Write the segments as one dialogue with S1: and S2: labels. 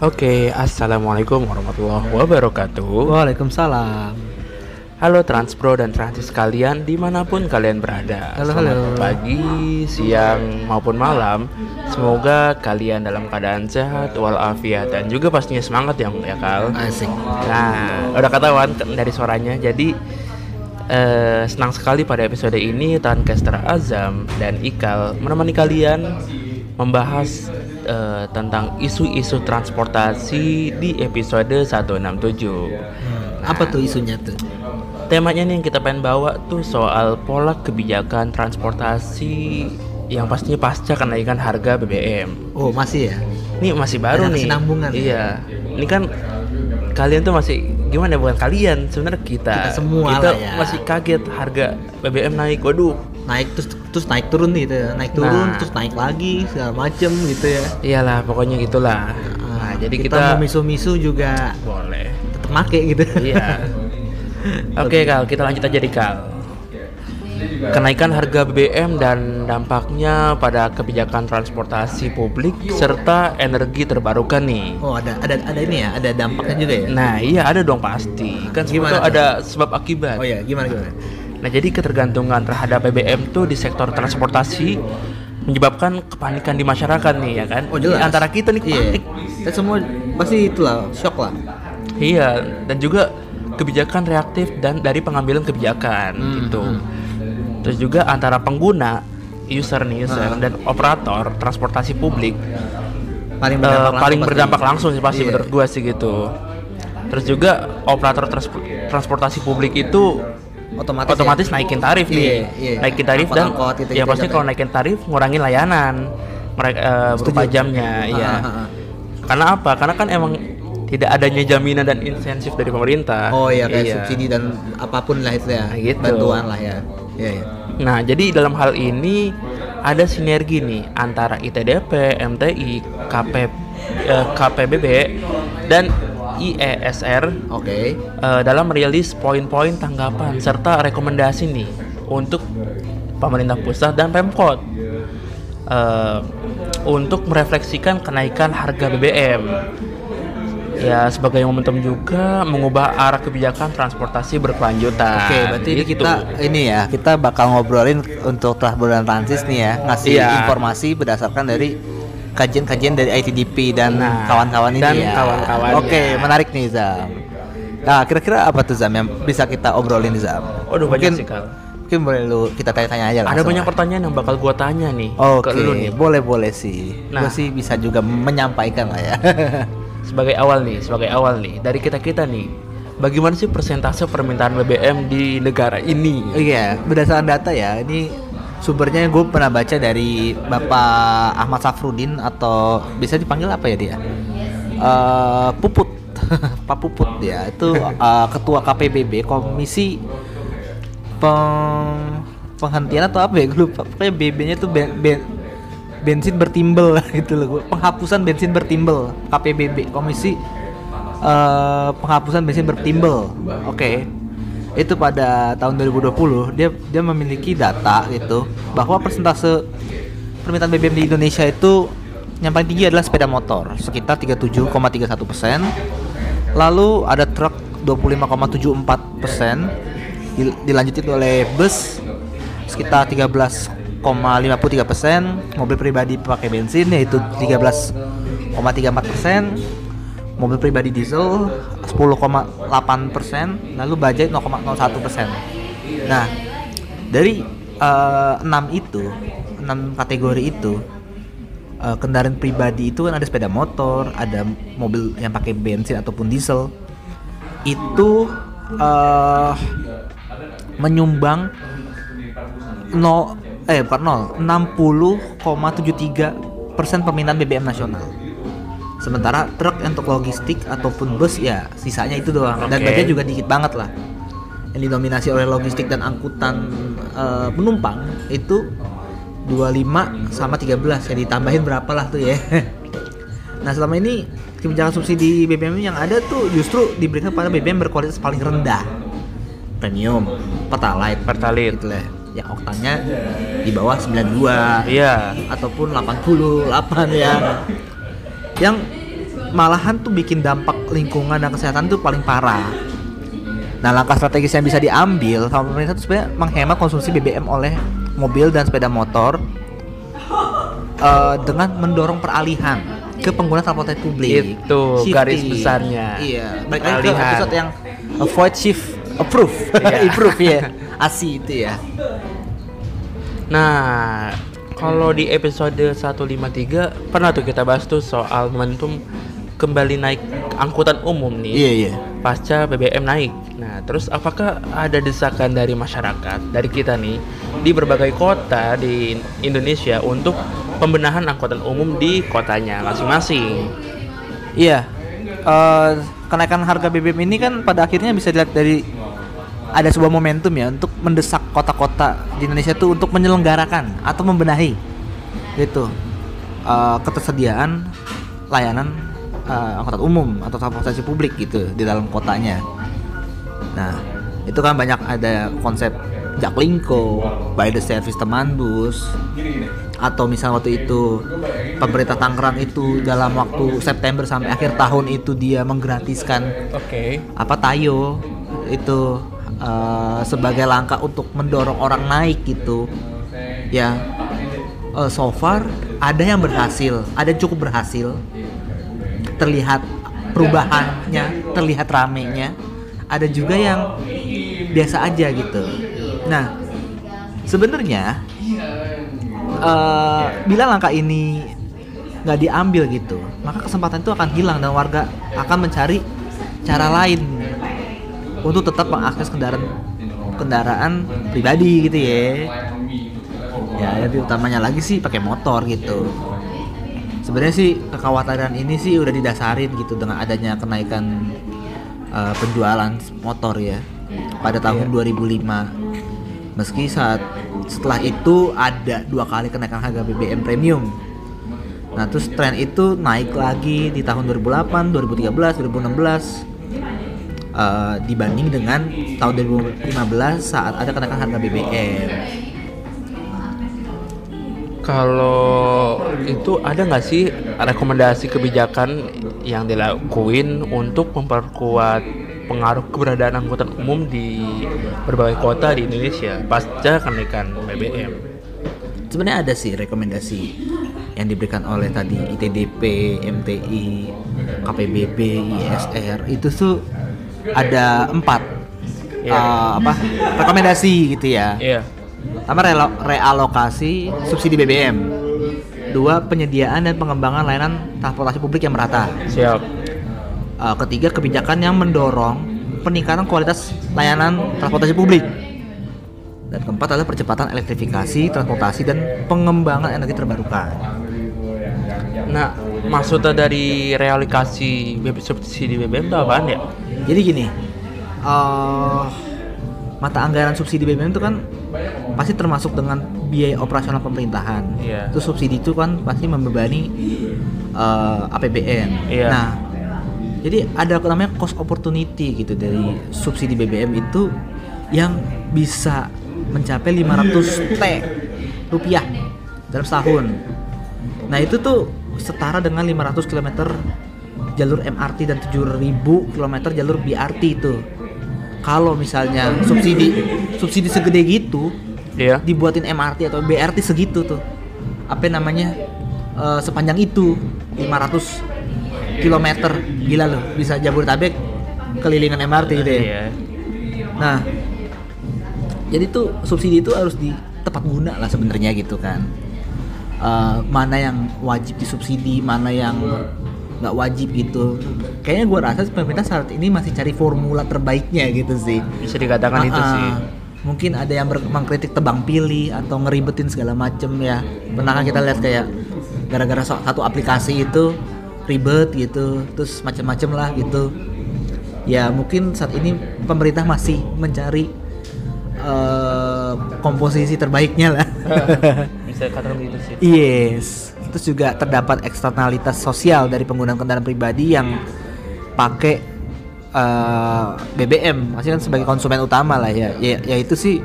S1: Oke, assalamualaikum warahmatullahi wabarakatuh.
S2: Waalaikumsalam.
S1: Halo Transpro dan Transis kalian di mana pun kalian berada.
S2: Halo,
S1: Selamat
S2: halo.
S1: pagi, siang maupun malam. Semoga kalian dalam keadaan sehat walafiat dan juga pastinya semangat ya, ya Kal.
S2: Asik.
S1: Nah, udah ketahuan dari suaranya. Jadi eh, senang sekali pada episode ini Tancaster Azam dan Ikal menemani kalian membahas eh, tentang isu-isu transportasi di episode 167.
S2: Hmm, apa tuh isunya tuh?
S1: Temanya nih yang kita pengen bawa tuh soal pola kebijakan transportasi yang pastinya pasca kenaikan harga BBM.
S2: Oh masih ya?
S1: Ini masih baru
S2: Ada
S1: nih.
S2: kesinambungan.
S1: Iya. Ini kan kalian tuh masih gimana ya, bukan kalian sebenarnya kita.
S2: Kita semua
S1: Kita
S2: lah ya.
S1: masih kaget harga BBM naik. Waduh.
S2: Naik terus terus naik turun gitu ya. Naik turun
S1: Nah.
S2: terus naik lagi segala macem gitu ya.
S1: Iyalah pokoknya gitulah. Nah, jadi
S2: kita,
S1: kita,
S2: misu-misu juga
S1: boleh.
S2: tetap make gitu.
S1: Iya. Oke Kal, kita lanjut aja di Kal. Kenaikan harga BBM dan dampaknya pada kebijakan transportasi publik serta energi terbarukan nih.
S2: Oh ada ada ada ini ya, ada dampaknya juga ya.
S1: Nah iya ada dong pasti Kan
S2: Gimana
S1: tuh? ada sebab akibat
S2: Oh ya gimana gimana?
S1: Nah jadi ketergantungan terhadap BBM tuh di sektor transportasi Menyebabkan kepanikan di masyarakat nih ya kan
S2: Oh jelas.
S1: Di Antara kita nih
S2: Iya.
S1: panik
S2: Kita semua pasti itulah shock lah.
S1: Iya dan juga kebijakan reaktif dan dari pengambilan kebijakan
S2: Hmm,
S1: gitu
S2: hmm.
S1: Terus juga antara pengguna user nih user
S2: Ah.
S1: dan operator transportasi publik
S2: Paling
S1: eh,
S2: berdampak langsung
S1: paling
S2: pasti.
S1: berdampak langsung sih pasti
S2: Iya.
S1: menurut gua sih gitu. Terus juga operator trans- transportasi publik itu
S2: Otomatis.
S1: otomatis
S2: ya?
S1: naikin tarif
S2: Iya,
S1: nih,
S2: iya.
S1: naikin tarif dan
S2: Angkot-angkot gitu-gitu
S1: ya pasti
S2: ya,
S1: kalau naikin tarif ngurangin layanan mereka eh, berupa jamnya,
S2: Ah,
S1: ya.
S2: ah, ah.
S1: Karena apa? Karena kan emang tidak adanya jaminan dan insentif dari pemerintah.
S2: Oh iya kayak subsidi dan apa pun lah itu ya.
S1: Nah, gitu.
S2: Bantuan lah ya. Iya iya.
S1: Nah, jadi dalam hal ini ada sinergi nih antara ITDP, MTI, KP, eh, KPBB dan IESR
S2: Oke.
S1: eh, dalam merilis poin-poin tanggapan serta rekomendasi nih untuk pemerintah pusat dan Pemkot eh, untuk merefleksikan kenaikan harga BBM. Ya sebagai momentum juga mengubah arah kebijakan transportasi berkelanjutan.
S2: Oke, berarti ini
S1: Gitu.
S2: kita ini ya, kita bakal ngobrolin untuk transis nih ya, ngasih
S1: Iya.
S2: informasi berdasarkan dari kajian-kajian dari ITDP dan
S1: Nah,
S2: kawan-kawan ini
S1: dan
S2: ya. Oke, menarik nih Zam. Nah, kira-kira apa tuh Zam yang bisa kita obrolin Zam?
S1: Waduh
S2: mungkin,
S1: banyak sih.
S2: Mungkin boleh lu kita tanya-tanya aja
S1: Ada
S2: langsung
S1: banyak
S2: lah.
S1: pertanyaan yang bakal gua tanya nih
S2: Oke,
S1: ke lu nih.
S2: boleh boleh sih.
S1: Nah.
S2: Gua sih bisa juga menyampaikan lah ya.
S1: Sebagai awal nih, sebagai awal nih dari kita-kita nih. Bagaimana sih persentase permintaan BBM di negara ini?
S2: Iya, berdasarkan data ya, ini sumbernya gue pernah baca dari Bapak Ahmad Safrudin atau bisa dipanggil apa ya dia? Eh, Puput, Pak Puput ya, itu eh, Ketua KPBB Komisi Peng penghentian atau apa ya? Gue lupa. Pokoknya BB-nya tuh ben- ben- bensin bertimbel gitu loh. Gua- Penghapusan bensin bertimbel KPBB Komisi eh, penghapusan bensin bertimbel. Oke. Itu pada tahun 2020 dia dia memiliki data gitu bahwa persentase permintaan BBM di Indonesia itu yang paling tinggi adalah sepeda motor sekitar 37,31 persen. Lalu ada truk 25,74 persen. Dilanjuti oleh bus sekitar 13,53 persen. Mobil pribadi pakai bensin yaitu 13,34 persen mobil pribadi diesel 10,8 persen, lalu bajai 0,01 persen. Nah, dari eh, enam itu, enam kategori itu, eh, kendaraan pribadi itu kan ada sepeda motor, ada mobil yang pakai bensin ataupun diesel, itu eh menyumbang nol eh bukan nol 60,73 persen permintaan BBM nasional. Sementara truk untuk logistik ataupun bus ya sisanya itu doang. Dan
S1: Oke.
S2: bajaj juga dikit banget lah. Yang didominasi oleh logistik dan angkutan eh, penumpang itu 25 sama 13 ya ditambahin berapa lah tuh ya. nah selama ini kebijakan subsidi BBM yang ada tuh justru diberikan pada BBM berkualitas paling rendah. Premium, Pertalite,
S1: Pertalite.
S2: gitu lah. Yang oktannya di bawah 92
S1: Iya.
S2: ataupun 88 ya. Yang malahan tuh bikin dampak lingkungan dan kesehatan tuh paling parah. Nah, langkah strategis yang bisa diambil sama pemerintah itu sebenarnya menghemat konsumsi BBM oleh mobil dan sepeda motor eh, dengan mendorong peralihan ke penggunaan transportasi publik.
S1: Itu garis besarnya.
S2: Iya, balik lagi ke episode yang avoid shift approve,
S1: Iya.
S2: improve ya. ASI itu ya.
S1: Nah, kalau di episode 153 pernah tuh kita bahas tuh soal momentum kembali naik angkutan umum nih.
S2: Iya, iya.
S1: Pasca BBM naik. Nah, terus apakah ada desakan dari masyarakat, dari kita nih di berbagai kota di Indonesia untuk pembenahan angkutan umum di kotanya masing-masing?
S2: Iya. Eh, kenaikan harga BBM ini kan pada akhirnya bisa dilihat dari ada sebuah momentum ya untuk mendesak kota-kota di Indonesia tuh untuk menyelenggarakan atau membenahi gitu eh, ketersediaan layanan eh, angkutan umum atau transportasi publik gitu di dalam kotanya. Nah, itu kan banyak ada konsep Jaklingko, by the service teman bus, atau misal waktu itu pemerintah Tangerang itu dalam waktu September sampai akhir tahun itu dia menggratiskan
S1: Oke.
S2: apa tayo itu eh, sebagai langkah untuk mendorong orang naik gitu. Ya. Eh, so far ada yang berhasil ada yang cukup berhasil. Terlihat perubahannya terlihat ramenya. Ada juga yang biasa aja gitu. Nah sebenarnya eh, bila langkah ini nggak diambil gitu maka kesempatan itu akan hilang dan warga akan mencari cara lain untuk tetap mengakses kendaraan kendaraan pribadi gitu ya. Ya lebih utamanya lagi sih pakai motor gitu. Sebenarnya sih kekhawatiran ini sih udah didasarin gitu dengan adanya kenaikan eh, penjualan motor ya pada tahun 2005 meski saat setelah itu ada dua kali kenaikan harga BBM premium. Nah terus tren itu naik lagi di tahun 2008 2013 2016 eh, dibanding dengan tahun 2015 saat ada kenaikan harga BBM
S1: Kalau itu ada nggak sih rekomendasi kebijakan yang dilakuin untuk memperkuat pengaruh keberadaan angkutan umum di berbagai kota di Indonesia pasca kenaikan BBM?
S2: sebenarnya ada sih rekomendasi yang diberikan oleh tadi ITDP, MTI, KPBB, ISR itu tuh ada empat
S1: Iya.
S2: eh, apa rekomendasi gitu ya.
S1: Iya.
S2: Pertama relo- realokasi subsidi BBM. Dua penyediaan dan pengembangan layanan transportasi publik yang merata.
S1: Siap.
S2: Eh, ketiga kebijakan yang mendorong peningkatan kualitas layanan transportasi publik. Dan keempat adalah percepatan elektrifikasi transportasi dan pengembangan energi terbarukan.
S1: Nah, maksudnya dari realokasi subsidi BBM itu apaan ya?
S2: Jadi gini, eh mata anggaran subsidi BBM itu kan pasti termasuk dengan biaya operasional pemerintahan.
S1: Iya.
S2: Itu subsidi itu kan pasti membebani eh, APBN.
S1: Iya.
S2: Nah, jadi ada namanya cost opportunity gitu dari subsidi BBM itu yang bisa mencapai 500 T rupiah dalam setahun. Nah, itu tuh setara dengan 500 km jalur MRT dan 7000 km jalur BRT itu. Kalau misalnya subsidi subsidi segede gitu
S1: Iya.
S2: dibuatin MRT atau BRT segitu tuh. Apa namanya? eh, sepanjang itu 500 km. Gila loh, bisa Jabodetabek kelilingan MRT gitu ya.
S1: Iya.
S2: Nah, jadi tuh subsidi itu harus di tepat guna lah sebenarnya gitu kan. Eh, mana yang wajib disubsidi, mana yang nggak wajib gitu. Kayaknya gua rasa pemerintah saat ini masih cari formula terbaiknya gitu sih.
S1: Bisa dikatakan itu
S2: Ah,
S1: sih.
S2: Mungkin ada yang mengkritik tebang pilih atau ngeribetin segala macem ya. Pernah kan kita lihat kayak gara-gara satu aplikasi itu ribet gitu, terus macem-macem lah gitu. Ya mungkin saat ini pemerintah masih mencari eh, komposisi terbaiknya lah.
S1: Bisa dikatakan gitu sih.
S2: yes. Terus juga terdapat eksternalitas sosial dari penggunaan kendaraan pribadi yang pakai eh, BBM, masih kan sebagai konsumen utama lah ya. ya. Yaitu sih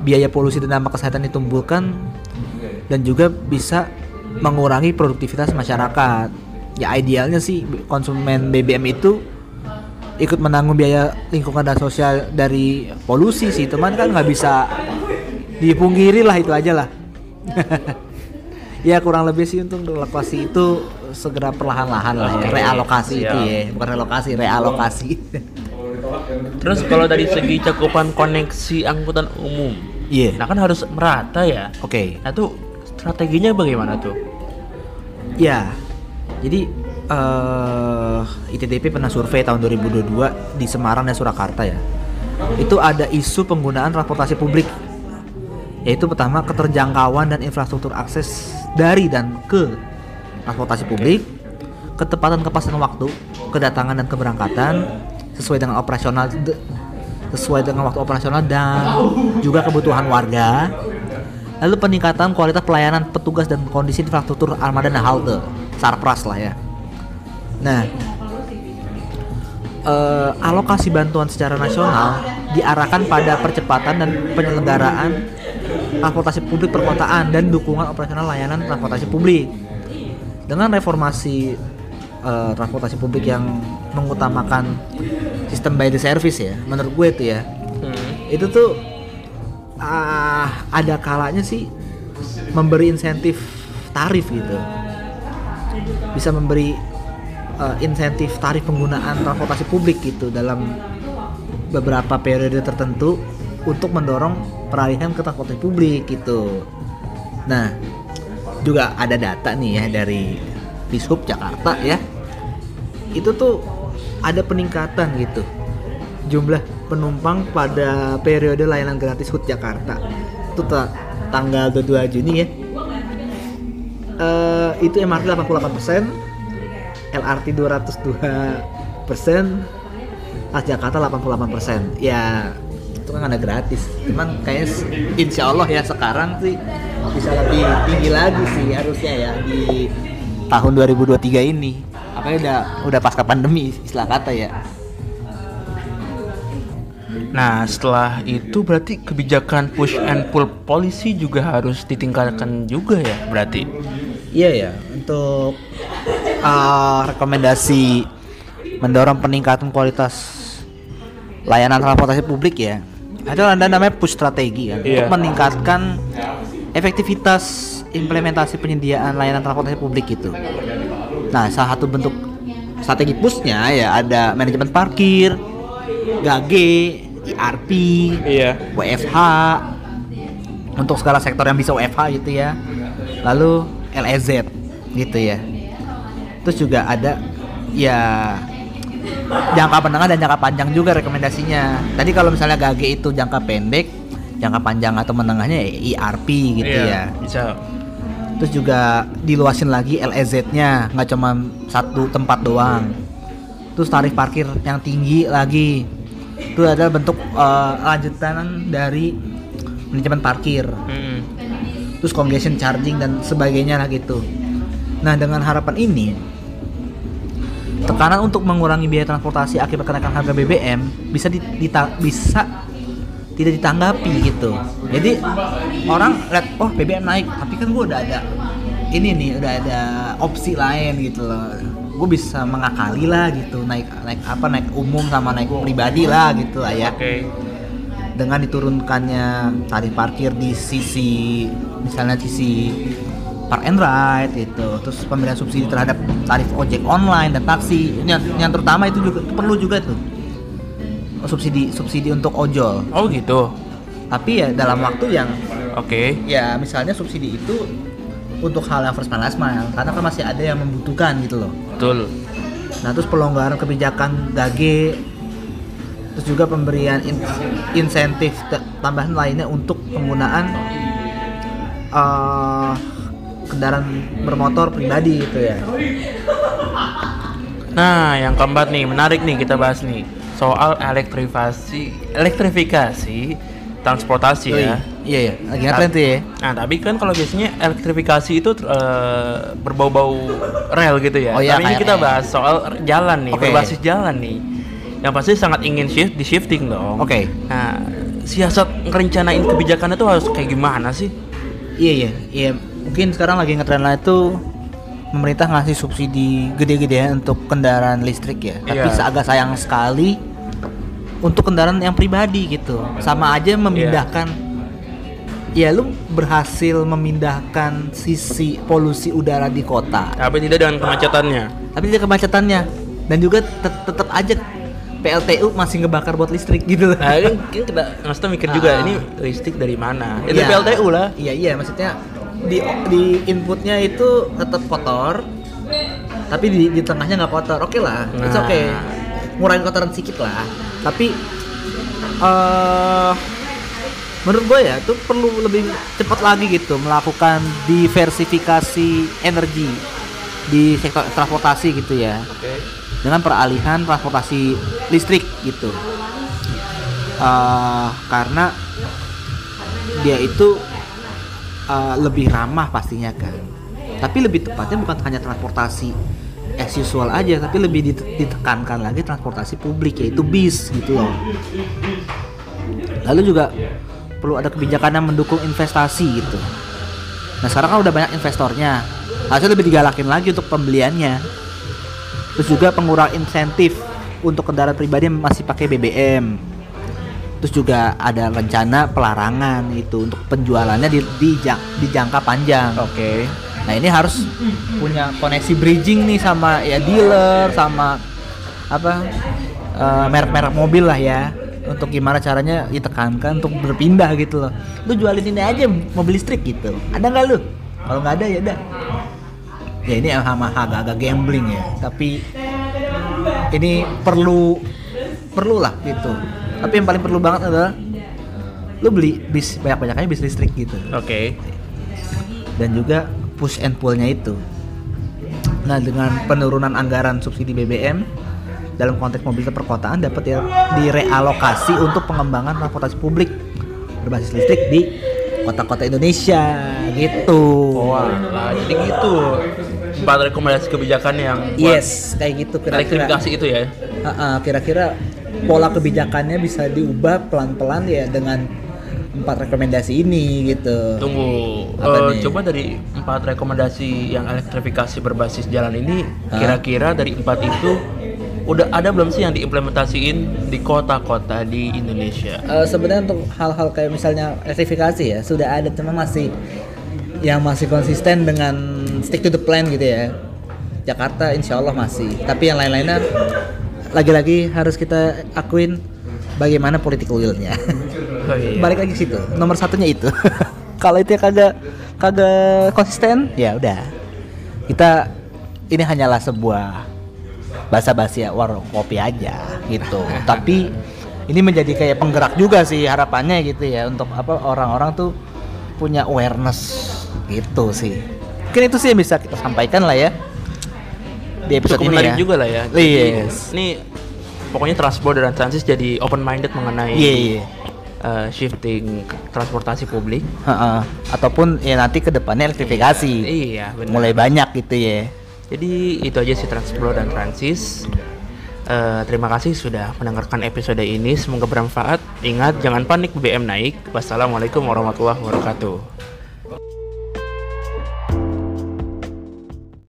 S2: biaya polusi dan dampak kesehatan ditimbulkan dan juga bisa mengurangi produktivitas masyarakat. ya idealnya sih konsumen BBM itu ikut menanggung biaya lingkungan dan sosial dari polusi sih teman kan nggak bisa dipungkiri lah itu aja lah ya kurang lebih sih untuk relokasi itu segera perlahan-lahan lah ya realokasi itu
S1: siap.
S2: ya bukan relokasi realokasi
S1: Terus kalau dari segi cakupan koneksi angkutan umum,
S2: iya
S1: nah kan harus merata ya.
S2: oke
S1: Nah tuh strateginya bagaimana tuh?
S2: Ya, jadi eh ITDP pernah survei tahun 2022 di Semarang dan Surakarta ya. Itu ada isu penggunaan transportasi publik, yaitu pertama keterjangkauan dan infrastruktur akses dari dan ke transportasi publik, ketepatan kepastian waktu, kedatangan dan keberangkatan sesuai dengan operasional sesuai dengan waktu operasional dan juga kebutuhan warga. Lalu peningkatan kualitas pelayanan petugas dan kondisi infrastruktur armada dan halte, sarpras lah ya. Nah, eh, alokasi bantuan secara nasional diarahkan pada percepatan dan penyelenggaraan transportasi publik perkotaan dan dukungan operasional layanan transportasi publik. Dengan reformasi eh, transportasi publik yang mengutamakan sistem by the service ya, menurut gue itu ya, itu tuh ah ada kalanya sih memberi insentif tarif gitu. Bisa memberi eh, insentif tarif penggunaan transportasi publik gitu dalam beberapa periode tertentu untuk mendorong peralihan ke transportasi publik gitu. Nah juga ada data nih ya dari Dishub Jakarta ya. Itu tuh ada peningkatan gitu jumlah penumpang pada periode layanan gratis HUT Jakarta. Itu ta- tanggal 22 Juni ya. Eh, itu MRT 88% LRT 202 persen Transjakarta 88% ya itu kan ada gratis cuman kayaknya insya Allah ya sekarang sih bisa lebih tinggi lagi sih harusnya ya di tahun 2023 ini apalagi udah udah pasca pandemi istilah kata ya
S1: Nah setelah itu berarti kebijakan push and pull polisi juga harus ditingkatkan juga ya berarti.
S2: Iya ya, untuk uh, rekomendasi mendorong peningkatan kualitas layanan transportasi publik ya. Ada ada namanya push strategi kan
S1: Iya.
S2: untuk meningkatkan efektivitas implementasi penyediaan layanan transportasi publik itu. Nah, salah satu bentuk strategi pushnya ya ada manajemen parkir, GAGE, IRP,
S1: Iya.
S2: WFH untuk segala sektor yang bisa WFH gitu ya lalu LEZ gitu ya terus juga ada ya jangka menengah dan jangka panjang juga rekomendasinya. Tadi kalau misalnya GAG itu jangka pendek jangka panjang atau menengahnya ya IRP gitu
S1: Iya,
S2: ya.
S1: Bisa.
S2: terus juga diluasin lagi LEZ-nya nggak cuma satu tempat doang. Terus tarif parkir yang tinggi lagi. Itu adalah bentuk eh, lanjutan dari manajemen parkir.
S1: Mm.
S2: terus congestion charging dan sebagainya lah gitu. Nah dengan harapan ini tekanan untuk mengurangi biaya transportasi akibat kenaikan harga BBM bisa di- dita- bisa tidak ditanggapi gitu. Jadi orang lihat oh BBM naik. Tapi kan gua udah ada ini nih udah ada opsi lain gitu loh. Gue bisa mengakali lah gitu naik naik apa naik umum sama naik pribadi lah gitu lah ya.
S1: Oke.
S2: dengan diturunkannya tarif parkir di sisi misalnya sisi park and ride gitu terus pemberian subsidi terhadap tarif ojek online dan taksi yang, yang terutama itu juga itu perlu juga tuh subsidi subsidi untuk ojol
S1: Oh gitu.
S2: tapi ya dalam waktu yang
S1: Oke.
S2: ya misalnya subsidi itu untuk hal yang first mile last mile karena kan masih ada yang membutuhkan gitu loh
S1: Betul.
S2: Nah, terus pelonggaran kebijakan GAGE terus juga pemberian in- insentif tambahan lainnya untuk penggunaan eh, kendaraan bermotor pribadi gitu ya.
S1: Nah, yang keempat nih, menarik nih kita bahas nih soal elektrifikasi, elektrifikasi transportasi
S2: Oh,
S1: ya.
S2: Iya iya, lagi ngetren tuh ya.
S1: Nah, tapi kan kalau biasanya elektrifikasi itu eh, berbau-bau rel gitu ya.
S2: Oh iya,
S1: tapi ini kita bahas soal jalan nih,
S2: Oke.
S1: berbasis jalan nih. Yang pasti sangat ingin shift di shifting dong.
S2: Oke.
S1: Nah, siasat ngerencanain kebijakan itu harus kayak gimana sih?
S2: Iya iya, iya. Mungkin sekarang lagi ngetren lah itu pemerintah ngasih subsidi gede-gedean untuk kendaraan listrik ya. Tapi
S1: Iya.
S2: agak sayang sekali untuk kendaraan yang pribadi gitu. Sama aja memindahkan ya lu berhasil memindahkan sisi polusi udara di kota
S1: Tapi tidak dengan kemacetannya.
S2: tapi tidak kemacetannya dan juga tet- tetap aja PLTU masih ngebakar buat listrik gitu
S1: Nah, kan, kan kita maksudnya mikir juga
S2: Ah.
S1: ini listrik dari mana? Itu
S2: Iya.
S1: PLTU lah.
S2: Iya iya maksudnya di di inputnya itu tetap kotor, tapi di, di tengahnya nggak kotor. Oke lah, it's
S1: Nah.
S2: okay. Ngurangin kotoran sedikit lah. Tapi eh menurut gue ya itu perlu lebih cepat lagi gitu melakukan diversifikasi energi di sektor transportasi gitu ya
S1: Oke.
S2: dengan peralihan transportasi listrik gitu Eh, karena dia itu eh, lebih ramah pastinya kan. Tapi lebih tepatnya bukan hanya transportasi as usual aja tapi lebih dite- ditekankan lagi transportasi publik yaitu bis gitu loh. Lalu juga perlu ada kebijakan yang mendukung investasi gitu. Nah sekarang kan udah banyak investornya. Harusnya lebih digalakin lagi untuk pembeliannya. Terus juga pengurang insentif untuk kendaraan pribadi masih pakai BBM terus juga ada rencana pelarangan itu untuk penjualannya di, di, jang- di jangka panjang.
S1: Oke.
S2: nah ini harus punya koneksi bridging nih sama ya dealer sama apa eh, merek-merek mobil lah ya. Untuk gimana caranya ditekankan untuk berpindah gitu loh. Lu jualin ini aja mobil listrik gitu. Ada nggak lu? Kalau nggak ada ya udah. Ya ini agak-agak gambling ya. Tapi ini perlu perlu lah gitu tapi yang paling perlu banget adalah lu beli bis banyak-banyaknya bis listrik gitu
S1: Oke.
S2: dan juga push and pull-nya itu. Nah, dengan penurunan anggaran subsidi BBM dalam konteks mobilitas perkotaan dapat ya direalokasi untuk pengembangan transportasi publik berbasis listrik di kota-kota Indonesia gitu.
S1: Wah, lah, jadi gitu. Empat rekomendasi kebijakan yang
S2: Yes, kayak gitu kira-kira.
S1: elektrifikasi itu ya.
S2: Ha-ha, kira-kira pola kebijakannya bisa diubah pelan-pelan ya dengan empat rekomendasi ini gitu.
S1: Tunggu,
S2: Apa nih?
S1: coba dari empat rekomendasi yang elektrifikasi berbasis jalan ini, kira-kira dari empat itu udah ada belum sih yang diimplementasiin di kota-kota di Indonesia?
S2: Eh, sebenarnya untuk hal-hal kayak misalnya elektrifikasi ya sudah ada cuma masih yang masih konsisten dengan stick to the plan gitu ya Jakarta insya Allah masih tapi yang lain-lainnya lagi-lagi harus kita akuin bagaimana political will-nya.
S1: Oh, iya.
S2: balik lagi ke situ. Nomor satunya itu. Kalau itu kagak kagak konsisten ya udah. Kita ini hanyalah sebuah basa-basi ya, warung kopi aja gitu. Tapi ini menjadi kayak penggerak juga sih harapannya gitu ya untuk apa orang-orang tuh punya awareness gitu sih. Mungkin itu sih yang bisa kita sampaikan lah ya di episode
S1: Cukup
S2: ini
S1: menarik
S2: ya
S1: juga lah ya.
S2: Yes.
S1: Ini pokoknya transport dan transis jadi open minded mengenai
S2: iya iya
S1: eh, shifting transportasi publik.
S2: Heeh. ataupun ya nanti ke depannya elektrifikasi
S1: Iya, benar.
S2: mulai banyak gitu ya
S1: Jadi itu aja sih Transplo dan Transis. Eh, terima kasih sudah mendengarkan episode ini. Semoga bermanfaat. Ingat jangan panik BBM naik. Wassalamualaikum warahmatullahi wabarakatuh.